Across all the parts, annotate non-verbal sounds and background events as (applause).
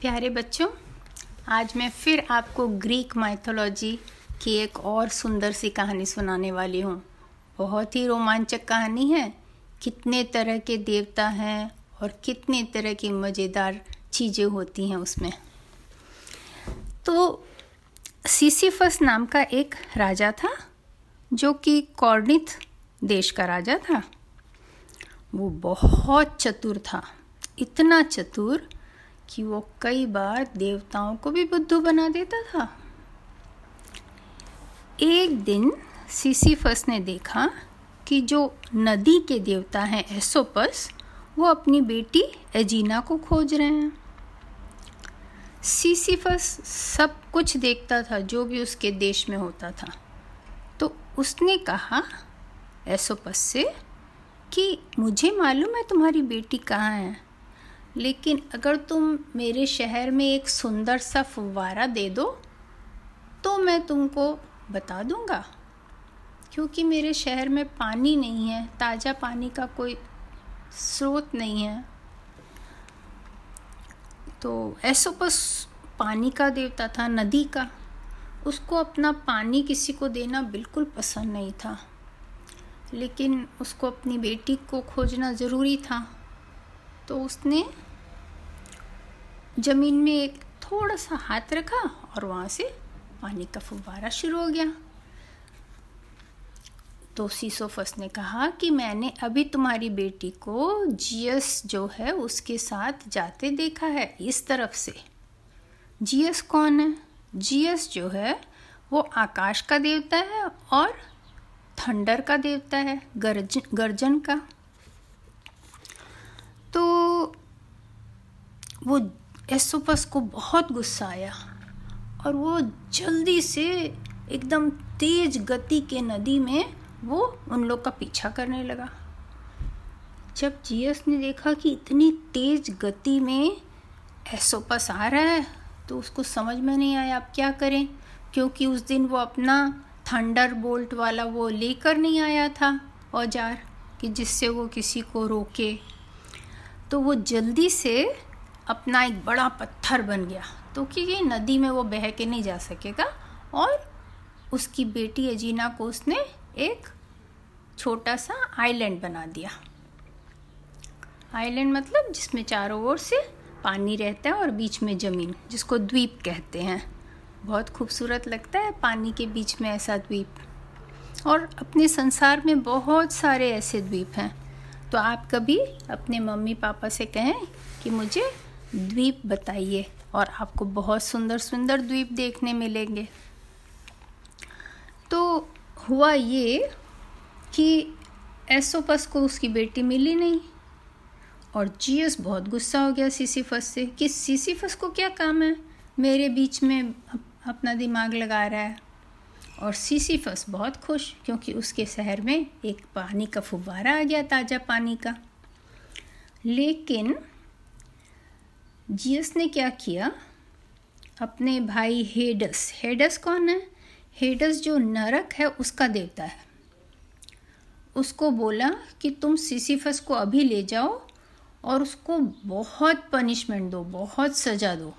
प्यारे बच्चों, आज मैं फिर आपको ग्रीक माइथोलॉजी की एक और सुंदर सी कहानी सुनाने वाली हूँ। बहुत ही रोमांचक कहानी है। कितने तरह के देवता हैं और कितने तरह की मज़ेदार चीज़ें होती हैं उसमें। तो सीसीफस नाम का एक राजा था, जो कि कॉर्निथ देश का राजा था। वो बहुत चतुर था। इतना चतुर कि वो कई बार देवताओं को भी बुद्धू बना देता था। एक दिन सीसीफस ने देखा कि जो नदी के देवता हैं एसोपस, वो अपनी बेटी एजीना को खोज रहे हैं। सीसीफस सब कुछ देखता था, जो भी उसके देश में होता था। तो उसने कहा, एसोपस से, कि मुझे मालूम है तुम्हारी बेटी कहाँ है। लेकिन अगर तुम मेरे शहर में एक सुंदर सा फुवारा दे दो तो मैं तुमको बता दूँगा। क्योंकि मेरे शहर में पानी नहीं है, ताज़ा पानी का कोई स्रोत नहीं है। तो एसोपस पानी का देवता था, नदी का। उसको अपना पानी किसी को देना बिल्कुल पसंद नहीं था। लेकिन उसको अपनी बेटी को खोजना ज़रूरी था। तो उसने ज़मीन में एक थोड़ा सा हाथ रखा और वहाँ से पानी का फुव्वारा शुरू हो गया। तो सीसोफस ने कहा कि मैंने अभी तुम्हारी बेटी को जीएस जो है उसके साथ जाते देखा है इस तरफ़ से। जीएस कौन है? जीएस जो है वो आकाश का देवता है और थंडर का देवता है, गर्जन गर्जन का तो वो एसोपस को बहुत गुस्सा आया और वो जल्दी से एकदम तेज गति के नदी में वो उन लोग का पीछा करने लगा। जब जीएस ने देखा कि इतनी तेज गति में एसोपस आ रहा है तो उसको समझ में नहीं आया आप क्या करें, क्योंकि उस दिन वो अपना थंडर बोल्ट वाला वो लेकर नहीं आया था औज़ार कि जिससे वो किसी को रोके। तो वो जल्दी से अपना एक बड़ा पत्थर बन गया तो क्योंकि नदी में वो बह के नहीं जा सकेगा। और उसकी बेटी अजीना को उसने एक छोटा सा आइलैंड बना दिया। आइलैंड मतलब जिसमें चारों ओर से पानी रहता है और बीच में ज़मीन, जिसको द्वीप कहते हैं। बहुत खूबसूरत लगता है पानी के बीच में ऐसा द्वीप। और अपने संसार में बहुत सारे ऐसे द्वीप हैं। तो आप कभी अपने मम्मी पापा से कहें कि मुझे द्वीप बताइए और आपको बहुत सुंदर सुंदर द्वीप देखने मिलेंगे। तो हुआ ये कि एसोपस को उसकी बेटी मिली नहीं और जीएस बहुत गुस्सा हो गया सीसीफस से कि सीसीफस को क्या काम है? मेरे बीच में अपना दिमाग लगा रहा है। और सीसीफस बहुत खुश क्योंकि उसके शहर में एक पानी का फुब्बारा आ गया ताज़ा पानी का। लेकिन जियस ने क्या किया? अपने भाई हेडस। हेडस कौन है? हेडस जो नरक है, उसका देवता है। उसको बोला कि तुम सीसीफस को अभी ले जाओ और उसको बहुत पनिशमेंट दो, बहुत सजा दो।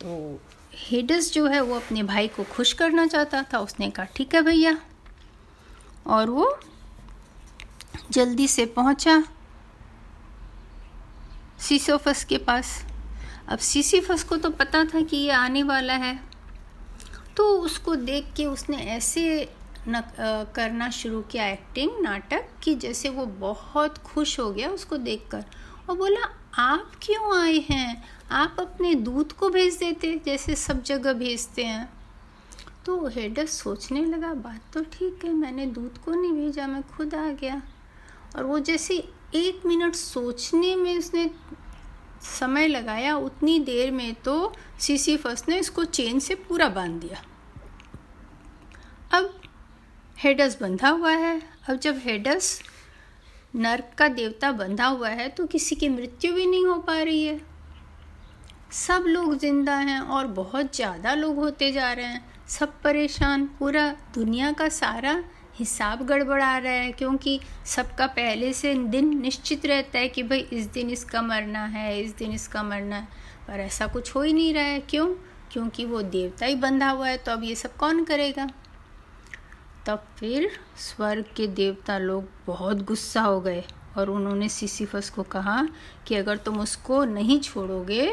तो हेडस जो है, वो अपने भाई को खुश करना चाहता था। उसने कहा, ठीक है भैया। और वो जल्दी से पहुँचा। सीसोफस के पास। अब सीसीफस को तो पता था कि ये आने वाला है। तो उसको देख के उसने ऐसे न, करना शुरू किया एक्टिंग नाटक कि जैसे वो बहुत खुश हो गया उसको देखकर। और बोला आप क्यों आए हैं? आप अपने दूध को भेज देते जैसे सब जगह भेजते हैं। तो हेडस सोचने लगा बात तो ठीक है मैंने दूध को नहीं भेजा मैं खुद आ गया। और वो जैसे एक मिनट सोचने में उसने समय लगाया, उतनी देर में तो सीसीफस ने इसको चेन से पूरा बाँध दिया। अब हेडस बंधा हुआ है। अब जब हेडस नर्क का देवता बंधा हुआ है तो किसी की मृत्यु भी नहीं हो पा रही है। सब लोग ज़िंदा हैं और बहुत ज़्यादा लोग होते जा रहे हैं। सब परेशान, पूरा दुनिया का सारा हिसाब गड़बड़ा रहा है, क्योंकि सबका पहले से दिन निश्चित रहता है कि भाई इस दिन इसका मरना है, इस दिन इसका मरना है। पर ऐसा कुछ हो ही नहीं रहा है। क्यों? क्योंकि वो देवता ही बंधा हुआ है तो अब ये सब कौन करेगा? तब फिर स्वर्ग के देवता लोग बहुत गुस्सा हो गए, और उन्होंने सिसिफस को कहा कि अगर तुम उसको नहीं छोड़ोगे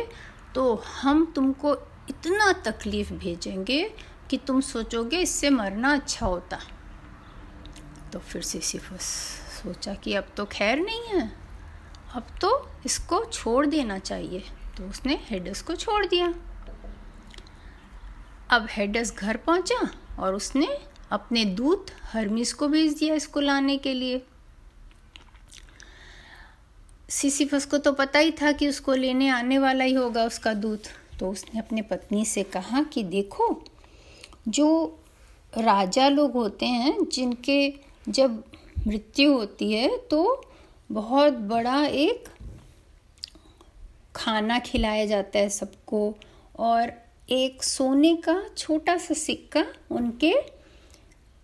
तो हम तुमको इतना तकलीफ़ भेजेंगे कि तुम सोचोगे इससे मरना अच्छा होता। तो फिर सिसिफस सोचा कि अब तो खैर नहीं है। अब तो इसको छोड़ देना चाहिए। तो उसने हेडस को छोड़ दिया। अब हेडस घर पहुँचा और उसने अपने दूत हरमिस को भेज दिया इसको लाने के लिए। सिसिफस को तो पता ही था कि उसको लेने आने वाला ही होगा उसका दूत। तो उसने अपने पत्नी से कहा कि देखो, जो राजा लोग होते हैं, जिनके जब मृत्यु होती है तो बहुत बड़ा एक खाना खिलाया जाता है सबको और एक सोने का छोटा सा सिक्का उनके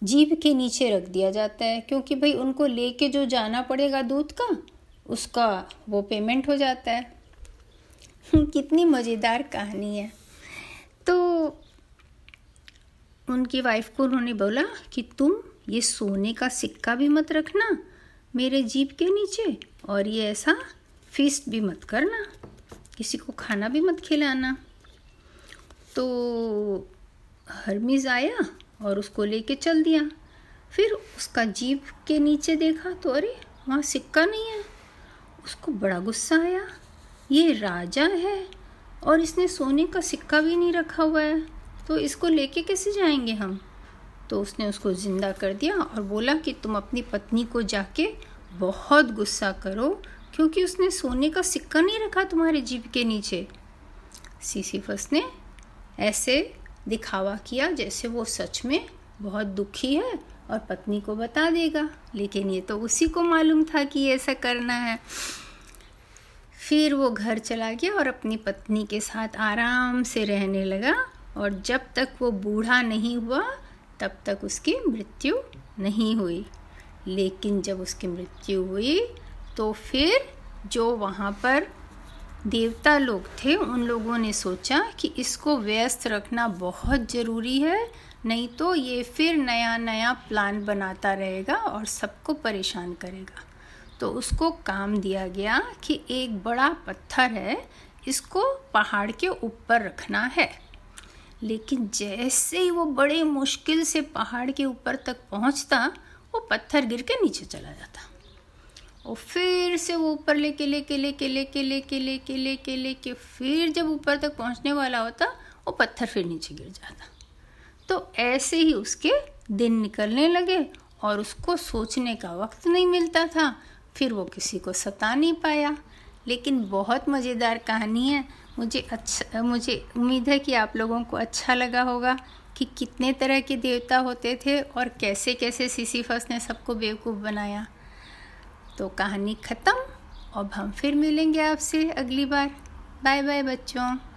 जीभ के नीचे रख दिया जाता है क्योंकि भाई उनको लेके जो जाना पड़ेगा दूध का, उसका वो पेमेंट हो जाता है। (laughs) कितनी मज़ेदार कहानी है। तो उनकी वाइफ को उन्होंने बोला कि तुम ये सोने का सिक्का भी मत रखना, मेरे जीप के नीचे, और ये ऐसा फीस्ट भी मत करना। किसी को खाना भी मत खिलाना। तो हरमिज आया और उसको लेके चल दिया। फिर उसका जीप के नीचे देखा तो अरे, वहाँ सिक्का नहीं है। उसको बड़ा गुस्सा आया। ये राजा है और इसने सोने का सिक्का भी नहीं रखा हुआ है। तो इसको लेके कैसे जाएँगे हम? तो उसने उसको ज़िंदा कर दिया और बोला कि तुम अपनी पत्नी को जाके बहुत गुस्सा करो, क्योंकि उसने सोने का सिक्का नहीं रखा तुम्हारे जीप के नीचे। सीसीफस ने ऐसे दिखावा किया जैसे वो सच में बहुत दुखी है और पत्नी को बता देगा। लेकिन ये तो उसी को मालूम था कि ऐसा करना है। फिर वो घर चला गया और अपनी पत्नी के साथ आराम से रहने लगा और जब तक वो बूढ़ा नहीं हुआ तब तक उसकी मृत्यु नहीं हुई। लेकिन जब उसकी मृत्यु हुई तो फिर जो वहाँ पर देवता लोग थे, उन लोगों ने सोचा कि इसको व्यस्त रखना बहुत ज़रूरी है, नहीं तो ये फिर नया नया प्लान बनाता रहेगा और सबको परेशान करेगा। तो उसको काम दिया गया कि एक बड़ा पत्थर है, इसको पहाड़ के ऊपर रखना है। लेकिन जैसे ही वो बड़े मुश्किल से पहाड़ के ऊपर तक पहुँचता, वो पत्थर गिर के नीचे चला जाता। और फिर से वो ऊपर लेके लेके लेके लेके लेके लेके लेके लेके फिर जब ऊपर तक पहुँचने वाला होता, वो पत्थर फिर नीचे गिर जाता। तो ऐसे ही उसके दिन निकलने लगे और उसको सोचने का वक्त नहीं मिलता था। फिर वो किसी को सता नहीं पाया। लेकिन बहुत मज़ेदार कहानी है। मुझे अच्छा मुझे उम्मीद है कि आप लोगों को अच्छा लगा होगा कि कितने तरह के देवता होते थे और कैसे कैसे सिसीफस ने सबको बेवकूफ़ बनाया। तो कहानी ख़त्म। अब हम फिर मिलेंगे आपसे अगली बार। बाय बाय बच्चों।